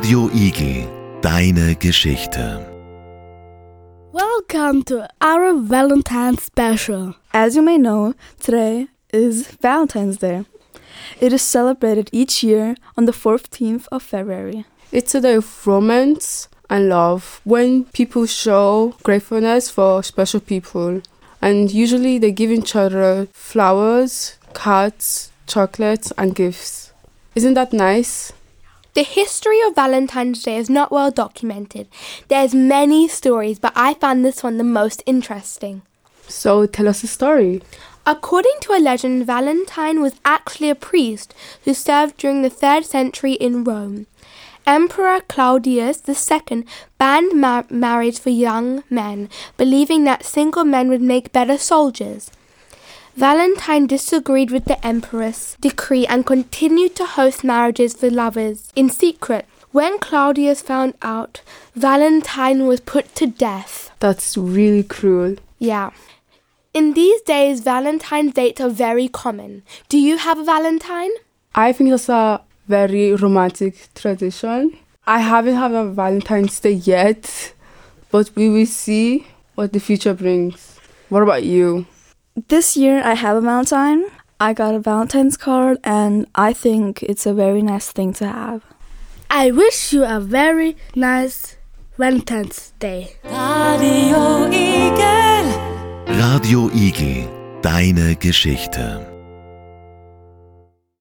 Radio Igel, deine Geschichte. Welcome to our Valentine's special. As you may know, today is Valentine's Day. It is celebrated each year on the 14th of February. It's a day of romance and love when people show gratefulness for special people. And usually they give each other flowers, cards, chocolates, and gifts. Isn't that nice? The history of Valentine's Day is not well documented. There's many stories, but I found this one the most interesting. So tell us a story. According to a legend, Valentine was actually a priest who served during the 3rd century in Rome. Emperor Claudius II banned mar- marriage for young men, believing that single men would make better soldiers. Valentine disagreed with the emperor's decree and continued to host marriages for lovers in secret. When Claudius found out, Valentine was put to death. That's really cruel. Yeah. In these days, Valentine's dates are very common. Do you have a Valentine? I think that's a very romantic tradition. I haven't had a Valentine's Day yet, but we will see what the future brings. What about you? This year I have a Valentine. I got a Valentine's card and I think it's a very nice thing to have. I wish you a very nice Valentine's Day. Radio Igel, Radio Igel. deine Geschichte.